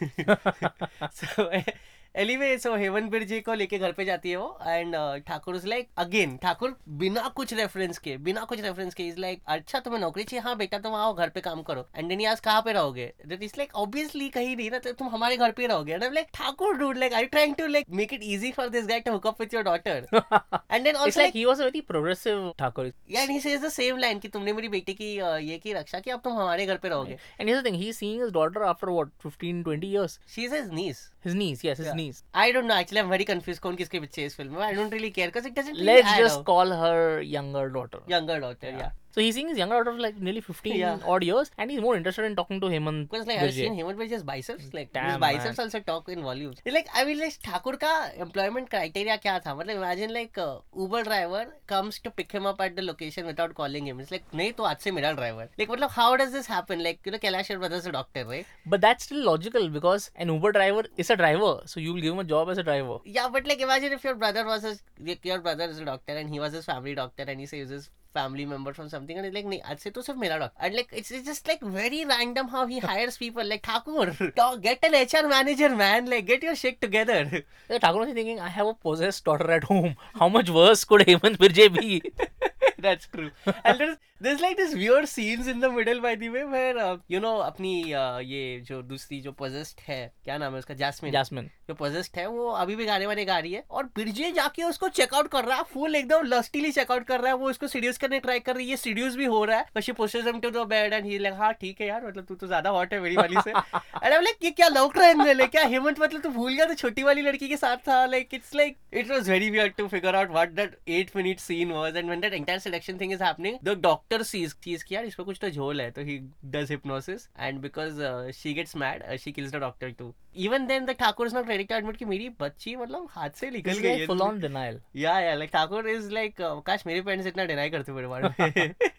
anyway so Heman Birje को लेके घर पे जाती है वो and uh, Thakur is like again Thakur बिना कुछ रेफरेंस के बिना कुछ रेफरेंस के इज लाइक अच्छा तुम्हें नौकरी चाहिए हाँ बेटा तुम आओ घर पे काम करो एंड देन आज कहाँ पे रहोगे दैट इज लाइक ऑब्वियसली कहीं नहीं ना तो तुम हमारे घर पे रहोगे and like Thakur dude like I trying to like make it easy for this guy to hook up with your daughter and then also like he was very progressive Thakur या and he says the same line कि तुमने मेरी बेटी की uh, ये की रक्षा की अब तुम हमारे घर पे रहोगे and he is seeing his daughter after what 15 20 years she is his niece His niece, yes, his yeah. niece. I don't know. Actually, I'm very confused. कौन किसके बच्चे इस film I don't really care because it doesn't. Really Let's just call her younger daughter. Younger daughter, yeah. yeah. So he's seeing his younger out of like nearly 15 yeah. odd years, and he's more interested in talking to Hemant. Because like I've seen Hemant Birja's biceps, like Damn, his biceps man. also talk in volumes. Like I mean, like Thakur ka employment criteria kya tha? Matlab imagine like uh, Uber driver comes to pick him up at the location without calling him. It's like nahi to aaj se mera driver. Like like how does this happen? Like you know Kailash brother's a doctor, right? But that's still logical because an Uber driver is a driver, so you'll give him a job as a driver. Yeah, but like imagine if your brother was a, your brother is a doctor and he was his family doctor and he says his family member from something and he's like nahi aaj se to sirf mera dog and like it's, it's just like very random how he hires people like Thakur dog, get an HR manager man like get your shit together Thakur was thinking I have a possessed daughter at home how much worse could Hemant Birje be That's true. And there's there's like this weird scenes in the middle by the way where uh, you know अपनी uh, ये जो दूसरी जो possessed है क्या नाम है उसका जैस्मिन जैस्मिन जो possessed है वो अभी भी गाने वाने गा रही है और बिरजे जाके उसको चेकआउट कर रहा है फुल एकदम लस्टीली चेकआउट कर रहा है वो उसको सीरियस करने ट्राई कर रही है ये सीरियस भी हो रहा है but she pushes him to the bed and he like हां ठीक है यार मतलब तू तो ज्यादा हॉट है मेरी वाली से एंड आई लाइक ये क्या लव ट्रेन क्या हेमंत मतलब तू भूल गया तो छोटी वाली लड़की के साथ था like it's like it was very weird to figure out what that 8 minute scene was and when that entire selection thing is happening the doctor sees चीज की यार कुछ तो झोल है तो he does hypnosis and because she gets mad she kills the doctor too even then the Thakur is not ready to admit की मेरी बच्ची मतलब हाथ से निकल गई फुल ऑन डिनाइल या लाइक ठाकुर इज लाइक काश मेरे पेरेंट्स इतना डिनाई करते मेरे बारे में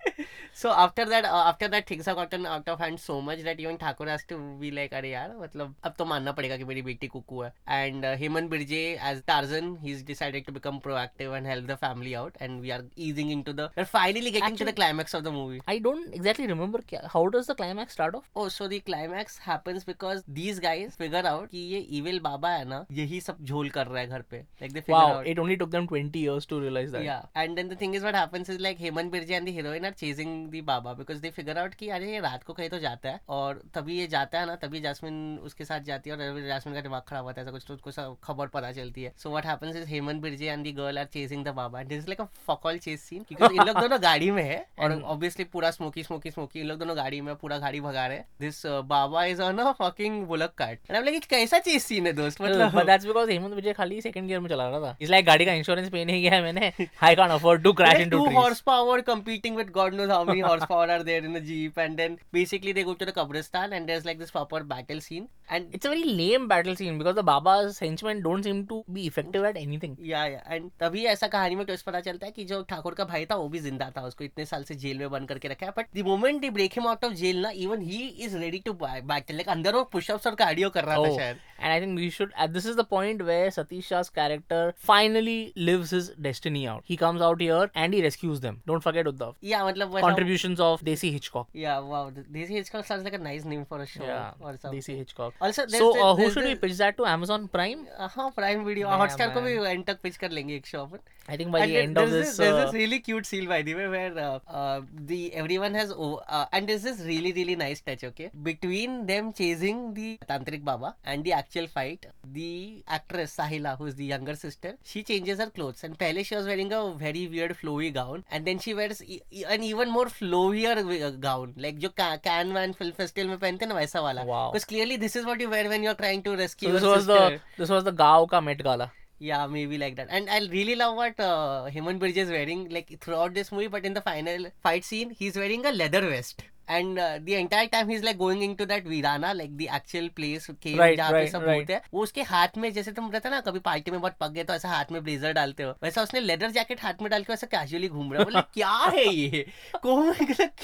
So after that, uh, after that things have gotten out of hand so much that even Thakur has to be like, अरे यार मतलब अब तो मानना पड़ेगा कि मेरी बेटी कुकू है. And uh, Hemant Birje as Tarzan, he's decided to become proactive and help the family out. And we are easing into the, we're finally getting to Actually- the climax of the movie. I don't exactly remember क्या how does the climax start off? Oh, so the climax happens because these guys figure out कि ये evil बाबा है ना, यही सब झोल कर रहा है घर पे. Like they figure Wow, out. it only took them 20 years to realize that. Yeah, and then the thing is, what happens is like Hemant Birje and the heroine are chasing following the baba because they figure out की अरे ये रात को कहीं तो जाता है और तभी ये जाता है ना तभी जासमिन उसके साथ जाती है और जासमिन का दिमाग खराब होता है कुछ तो उसको खबर पता चलती है so what happens is Heman Birje and the girl are chasing the baba and like a fuck chase scene क्योंकि इन लोग दोनों गाड़ी में है और ऑब्वियसली पूरा स्मोकी स्मोकी स्मोकी इन लोग दोनों गाड़ी में पूरा गाड़ी भगा रहे हैं this baba is on a fucking bullock cart and I like कैसा चेस सीन है दोस्त मतलब but that's because Hemant Birje खाली सेकंड गियर में चला रहा था इज लाइक गाड़ी का इंश्योरेंस पे नहीं गया मैंने I can't afford to crash into trees 2 horsepower competing with God knows how many horsepower are there in the jeep, and then basically they go to the Kabristan, and there's like this proper battle scene, and it's a very lame battle scene because the Baba's henchmen don't seem to be effective at anything. Yeah, yeah, and तभी ऐसा कहानी में twist पता चलता है कि जो ठाकुर का भाई था वो भी जिंदा था उसको इतने साल से जेल में बंद करके रखा है but the moment they break him out of jail ना even he is ready to battle like अंदर वो पुशअप्स और कार्डियो कर रहा था शायद and I think we should. Uh, this is the point where Satish Shah's character finally lives his destiny out. He comes out here and he rescues them. Don't forget Uddhav. या मतलब वैसा Contributions of Desi Hitchcock. या wow Desi Hitchcock sounds like a nice name for a show Yeah, or something Desi Hitchcock. also there's So, the- uh, who there's should we the- pitch that to? Amazon Prime? हाँ prime video Man, Hotstar को भी man. And तक pitch कर लेंगे एक show upon I think by And the there- end of there's this. there's uh, this really cute scene by the way where uh, uh, the everyone has oh, uh, and there's this really really nice touch okay between them chasing the tantric baba and the actual fight the actress sahila who's the younger sister she changes her clothes and pehle she was wearing a very weird flowy gown and then she wears e- e- an even more flowier uh, gown like जो can man film festival में पहनते हैं ना वैसा वाला Wow. because clearly this is what you wear when you're trying to rescue so this your was sister. the this was the Gao ka Met Gala. Yeah, maybe like that. And I really love what uh, Hemant Birje is wearing like throughout this movie. But in the final fight scene, he's wearing a leather vest. And the entire time is like going in to that Veerana like the actual place के जहाँ पे सब होते हैं वो उसके हाथ में जैसे तुम रहते ना कभी पार्टी में बहुत पक गए तो ऐसा हाथ में ब्लेजर डालते हो वैसा उसने लेदर जैकेट हाथ में डाल के वैसा कैजुअली घूम रहा है बोले क्या है ये कौन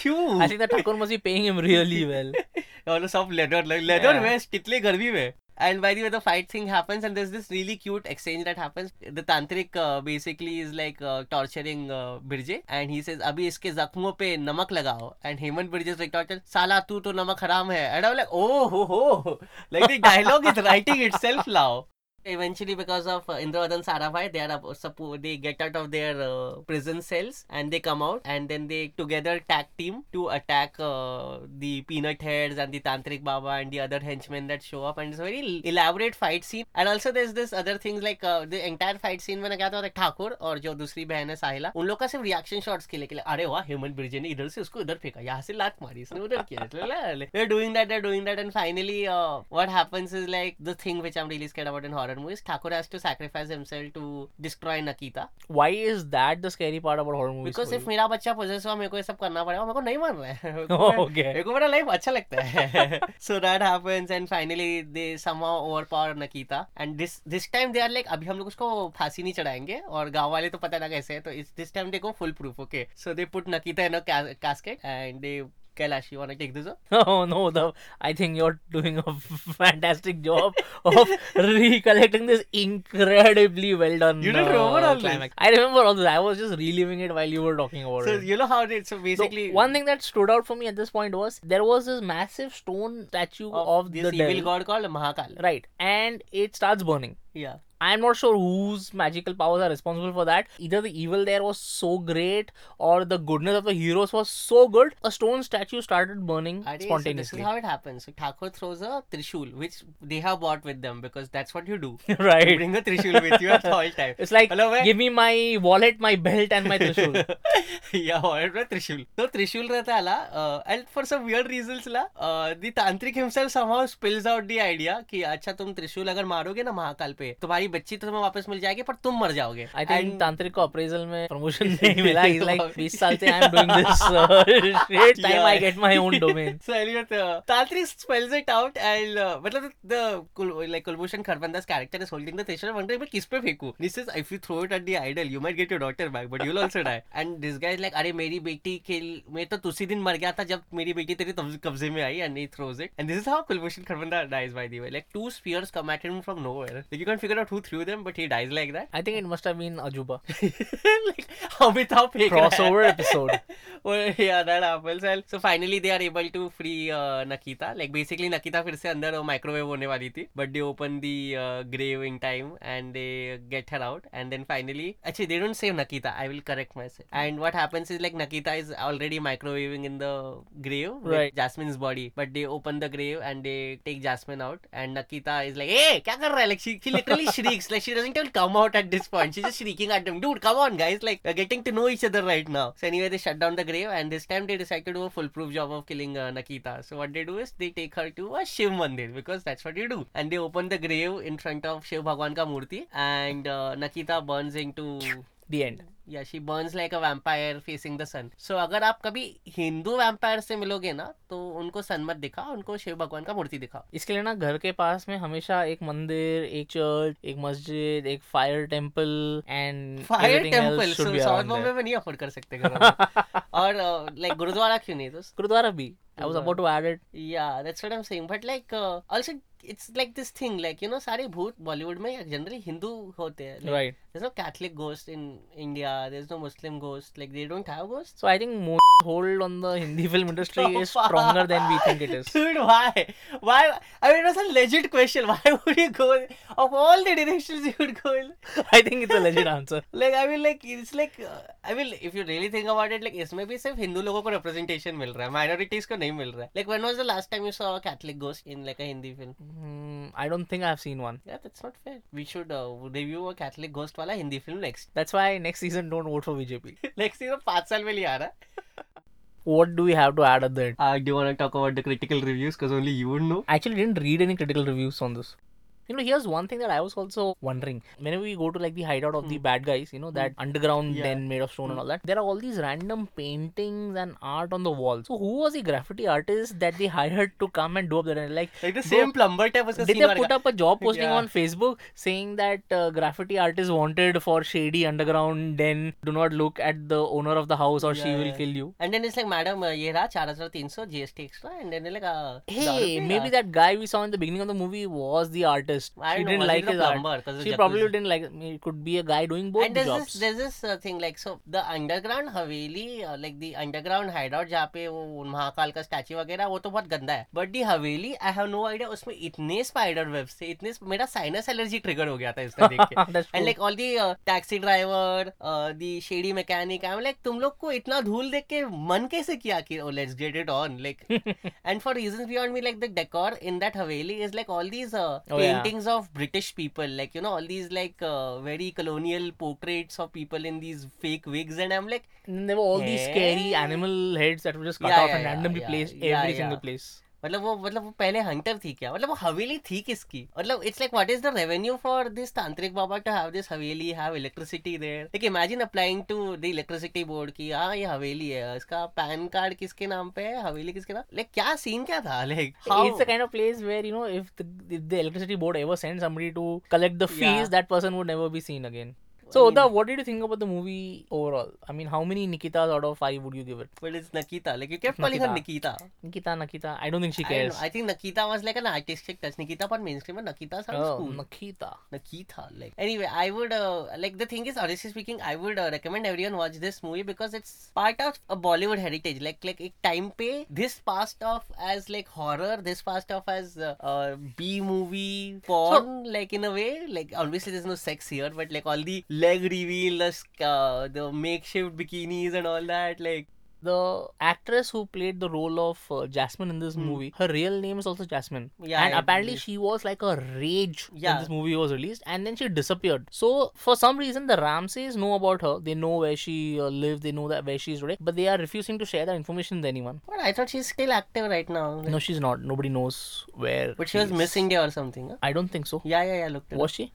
क्यों Thakur must paying him really well और सब लेदर लेदर वेस्ट कितने गर्मी में And by the way, the fight thing happens, and there's this really cute exchange that happens. The tantric uh, basically is like uh, torturing uh, Birje, and he says, "Abhi iske zakhmon pe namak lagao." And Hemant Birje is like tortured, "Sala tu to namak haram hai." And I'm like, "Oh ho ho!" Like the dialogue is writing itself now Eventually, because of uh, Indravadan Sarabhai, they are uh, suppo- they get out of their uh, prison cells and they come out, and then they together tag team to attack uh, the Peanut Heads and the Tantric Baba and the other henchmen that show up. And it's a very elaborate fight scene. And also, there's this other things like uh, the entire fight scene में क्या होता है ठाकुर और जो दूसरी बहन है साहिला उन लोग का सिर्फ रिएक्शन शॉट्स के लिए के लिए अरे वाह हेमंत बिरजे ने इधर से उसको इधर फेंका यहाँ से लात मारी इसने उधर किया they're doing that they're doing that and finally uh, what happens is like the thing which I'm really scared about in horror horror movies, Thakur has to sacrifice himself to destroy Nakita. Why is that the scary part about horror movies? Because if मेरा बच्चा poses हुआ मेरे को ये सब करना पड़ेगा मेरे को नहीं मन रहा है ओके मेरे को मेरा लाइफ अच्छा लगता है so that happens and finally they somehow overpower Nakita and this this time they are like अभी हम लोग उसको फांसी नहीं चढ़ाएंगे और गांव वाले तो पता ना कैसे है तो इस this time they go foolproof okay so they put Nakita in a casket and they Kailash, you want to take this up? Oh no, the I think you're doing a fantastic job of recollecting this incredibly well done. You don't uh, remember all climax. This. I remember all this. I was just reliving it while you were talking about so it. So you know how it. So basically, so one thing that stood out for me at this point was there was this massive stone statue of, of this the evil god called Mahakal. Right, and it starts burning. Yeah I'm not sure whose magical powers are responsible for that. Either the evil there was so great or the goodness of the heroes was so good, a stone statue started burning Are spontaneously. So this is how it happens. So Thakur throws a trishul, which they have bought with them because that's what you do. right. You bring a trishul with you at all times. It's like, Hello, give me my wallet, my belt, and my trishul. yeah, wallet, my trishul. So trishul रहता आला uh, and for some weird reasons La uh, the tantric himself somehow spills out the idea that अच्छा तुम त्रिशूल अगर मारोगे ना महाकाल पे तुम्हारी बच्ची तो तुम्हें वापस मिल जाएगी पर तुम मर जाओगे आई थिंक तांत्रिक को अप्रेजल में प्रमोशन नहीं मिला इज लाइक 20 साल से I am doing this shit time I get my own domain so Elliot tantrik spells it out and मतलब the like Kulbhushan Kharbanda's character is holding the thresher wondering मैं किस पे फेंकू this is if you throw it at the idol you might get your daughter back but you will also die and this guy's like अरे मेरी बेटी के मैं तो उसी दिन मर गया था जब मेरी बेटी तेरे कब्जे में आई and he throws it and this is how Kulbhushan Kharbanda's dies by the way like two spears come at him from nowhere like you can figure out who threw them, but he dies like that. I think it must have been Ajuba. like Amitabh crossover episode. well, yeah, that happens. Well, so finally they are able to free uh, Nakita. Like basically Nakita फिर से अंदर microwave. होने वाली थी, but they open the uh, grave in time and they get her out. And then finally, actually they don't save Nakita. I will correct myself. And what happens is like Nakita is already microwaving in the grave right. with Jasmine's body, but they open the grave and they take Jasmine out. And Nakita is like, hey, क्या कर रहा है? Like she, she literally shrieks. Like she doesn't even come out at this point. She's just shrieking at them. Dude, come on, guys. Like are getting to know each other right now. So anyway, they shut down the grave, and this time they decide to do a foolproof job of killing uh, Nakita. So what they do is they take her to a Shiv Mandir because that's what you do. And they open the grave in front of Shiv Bhagwan ka murti, and uh, Nakita burns into the end. या she burns like a vampire facing the sun so अगर आप कभी Hindu vampire से मिलोगे ना तो उनको सन मत दिखाओ उनको शिव भगवान का मूर्ति दिखा इसके लिए ना घर के पास में हमेशा एक मंदिर एक चर्च एक मस्जिद एक fire temple and fire temple south Bombay में नहीं अफोर्ड कर सकते और लाइक uh, गुरुद्वारा क्यों नहीं दोस्त तो गुरुद्वारा भी I was about to add it. Yeah, that's what I'm saying. But like, uh, also it's like this thing, like you know, सारे भूत बॉलीवुड में जनरली हिंदू होते हैं. Like, right There's no Catholic ghost in India. There's no Muslim ghost. Like they don't have ghosts. so I think more hold on the Hindi film industry So is stronger than we think it is Dude, why? Why? I mean, it was a legit question. Why would you go of all the directions you would go in? I think it's a legit answer Like I mean, like it's like uh, I mean, if you really think about it, like इसमें भी सिर्फ हिंदू लोगों को representation मिल रहा है, minorities को नहीं मिल रहा है. Like when was the last time you saw a Catholic ghost in like a Hindi film? Hmm, I don't think I've seen one Yeah, that's not fair. We should uh, review a Catholic ghost वाला Hindi film next. that's why next season don't vote for BJP next season पाँच साल में नहीं आ रहा. what do we have to add at the end Uh, do you want to talk about the critical reviews? Because only you would know. I actually didn't read any critical reviews on this. You know, here's one thing that I was also wondering. Whenever we go to like the hideout of mm. the hmm. bad guys, you know, that mm. underground yeah. den made of stone mm. and hmm. all that, there are all these random paintings and art on the wall. So who was the graffiti artist that they hired to come and do up there? like, like the same plumber type was Did they put up a job posting yeah. on Facebook saying that uh, graffiti artist wanted for shady underground den? Do not look at the owner of the house or yeah, she will kill you. And then it's like, madam, uh, ye raha 4300 GST extra. And then like, uh, hey, maybe that guy we saw in the beginning of the movie was the artist therapist. I she know, didn't like his plumber, art. She probably didn't like. It could be a guy doing both and there's jobs. This, there's this uh, thing like so the underground haveli uh, like the underground hideout जहाँ पे वो महाकाल का statue वगैरह वो तो बहुत गंदा है but the haveli I have no idea उसमें इतने स्पाइडर वेब्स थे इतने मेरा साइनस एलर्जी ट्रिगर हो गया था इसने देख के and like all the taxi driver the shady mechanic I am like तुम लोग को इतना धूल देख के मन कैसे किया कि ओ let's get it on like and for reasons beyond me like the decor in that haveli is like all these paintings paintings of British people, like you know, all these like uh, very colonial portraits of people in these fake wigs, and I'm like, and there were all hey. these scary animal heads that were just cut yeah, off yeah, and randomly placed every single place. मतलब वो मतलब वो पहले Hunter थी क्या मतलब वो हवेली थी किसकी मतलब it's like what is the revenue for this tantrik baba to have this haveli have electricity there like imagine applying to the electricity board की हाँ ये हवेली है इसका पैन कार्ड किसके नाम पे है हवेली किसके नाम लाइक क्या सीन क्या था like it's a kind of place where you know if the electricity board ever send somebody to collect the fees that person would never be seen again So, I mean- Uda, what did you think about the movie overall? I mean, how many Nikitas out of five would you give it? but it's Nikita like you kept calling her Nikita Nikita, Nikita. I don't think she I, don't cares. know. I think Nikita was like an artistic touch Nikita पर mainstream and Nikita sounds oh, cool Nikita. Nakita. Like anyway, I would uh, like the thing is honestly speaking, I would uh, recommend everyone watch this movie because it's part of a Bollywood heritage. Like like एक time पे this passed off as like horror, this passed off as uh, uh, B movie porn, like in a way. Like obviously there's no sex here, but like all the leg reveal, the uh, the makeshift bikinis and all that. Like the actress who played the role of uh, Jasmine in this mm. movie, her real name is also Jasmine. Yeah, and I apparently she was like a rage yeah. when this movie was released, and then she disappeared. So for some reason, the Ramses know about her. They know where she uh, lived. They know that where she is today, but they are refusing to share that information with anyone. But I thought she's still active right now. Like... No, she's not. Nobody knows where. But she, she was is. Miss India or something. Huh? I don't think so. Yeah, yeah, yeah. Looked was up. she?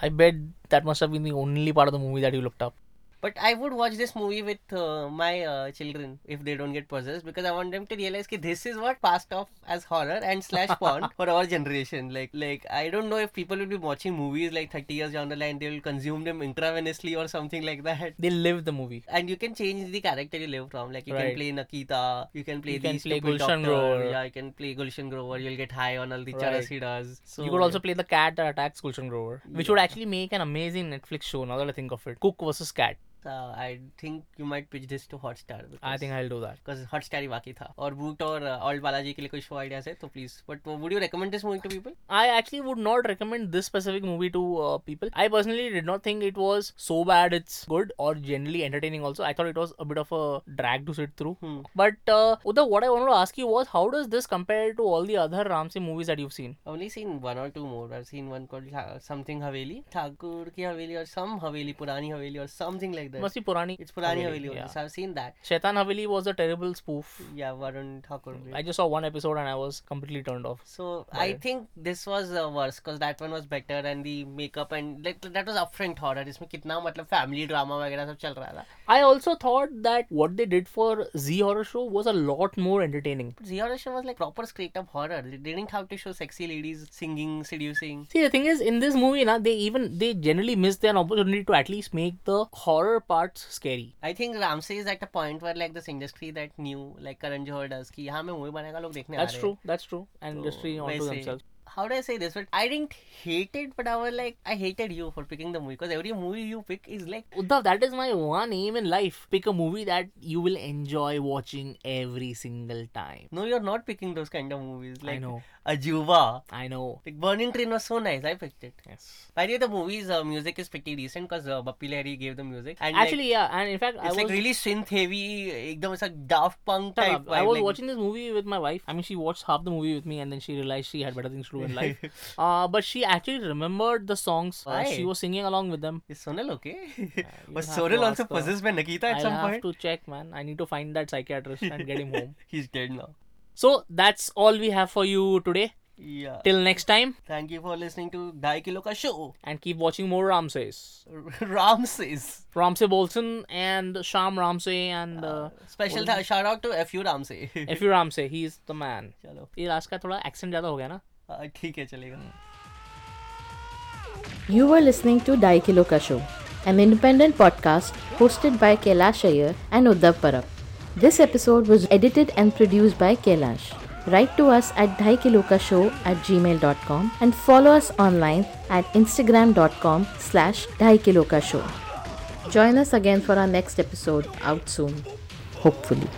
I bet that must have been the only part of the movie that you looked up. But I would watch this movie with uh, my uh, children if they don't get possessed because I want them to realize that this is what passed off as horror and slash porn for our generation. Like, like I don't know if people will be watching movies like 30 years down the line, they will consume them intravenously or something like that. They live the movie. And you can change the character you live from. Like, you right. can play Nakita, you can play you can play Gulshan doctor, Grover. Yeah, you can play Gulshan Grover. You'll get high on all the right. charas he does. So, you could also play the cat that attacks Gulshan Grover, which yeah. would actually make an amazing Netflix show now that I think of it. Cook versus Cat. था I think you might pitch this to Hotstar I think I will do that because Hotstar ही बाकी था और boot और old Balaji के लिए कोई show ideas है तो please but would you recommend this movie to people I actually would not recommend this specific movie to people I personally did not think it was so bad it's good और generally entertaining also i thought it was a bit of a drag to sit through hmm. but uh, Uda, what i wanted to ask you was how does this compare to all the other ramsey movies that you've seen i've only seen one or two more i've seen one called something haveli thakur ki haveli or some haveli purani haveli or something like that Must be Purani. it's Purani Haveli, Haveli, only, yeah. so I've seen that. Shaitan Haveli was a terrible spoof. Yeah, Varun Thakur. I just saw one episode and I was completely turned off. So I think this was uh, worse because that one was better and the makeup and like that was upfront horror. इसमें कितना मतलब family drama वगैरह सब चल रहा था. I also thought that what they did for Z Horror Show was a lot more entertaining. But Zee Horror Show was like proper straight up horror. They didn't have to show sexy ladies singing, seducing. See, the thing is, in this movie, na, they even they generally miss their opportunity to at least make the horror part's scary. I think Ramsey is at a point where like this industry that new like Karan Johar does ki yahan mein movie banega log dekhne aa rahe. हैं. That's true. That's true. And so, industry onto themselves. how do I say this? But I didn't hate it, but I was like, I hated you for picking the movie because every movie you pick is like. Uddhav, that is my one aim in life. Pick a movie that you will enjoy watching every single time. No, you're not picking those kind of movies. Like, I know. Ajuba. I know. Like Burning Train was so nice. I picked it. Yes. By the way, the movie's uh, music is pretty decent because uh, Bappi Lahiri gave the music. And Actually, like, yeah. And in fact, it's I was... like really synth heavy. it's like Daft Punk type. I was like... watching this movie with my wife. I mean, she watched half the movie with me and then she realized she had better things to do in life. uh, but she actually remembered the songs. Uh, she Why? was singing along with them. Is Sonal okay? you was have to Sonal also ask her. possessed by Nakita at I'll some have point? to check, man. I need to find that psychiatrist and get him home. He's dead now. So that's all we have for you today. Yeah. Till next time, Thank you for listening to Dhai Kilo Ka Show. and keep watching more Ramses. Ram says. Ramsey Bolson and Sham Ramsey and uh, Special tha- shout out to FU Ramsey. F. U. Ramsey. He's the man. चलो ये last का थोड़ा accent ज्यादा हो गया ना हाँ, ठीक है चलेगा You were listening to Daikiloka Show, an independent podcast hosted by Kailash Iyer and Uddhav Parab. This episode was edited and produced by Kailash. Write to us at daikilokashow at gmail.com and follow us online at instagram.com slash daikilokashow. Join us again for our next episode out soon, hopefully.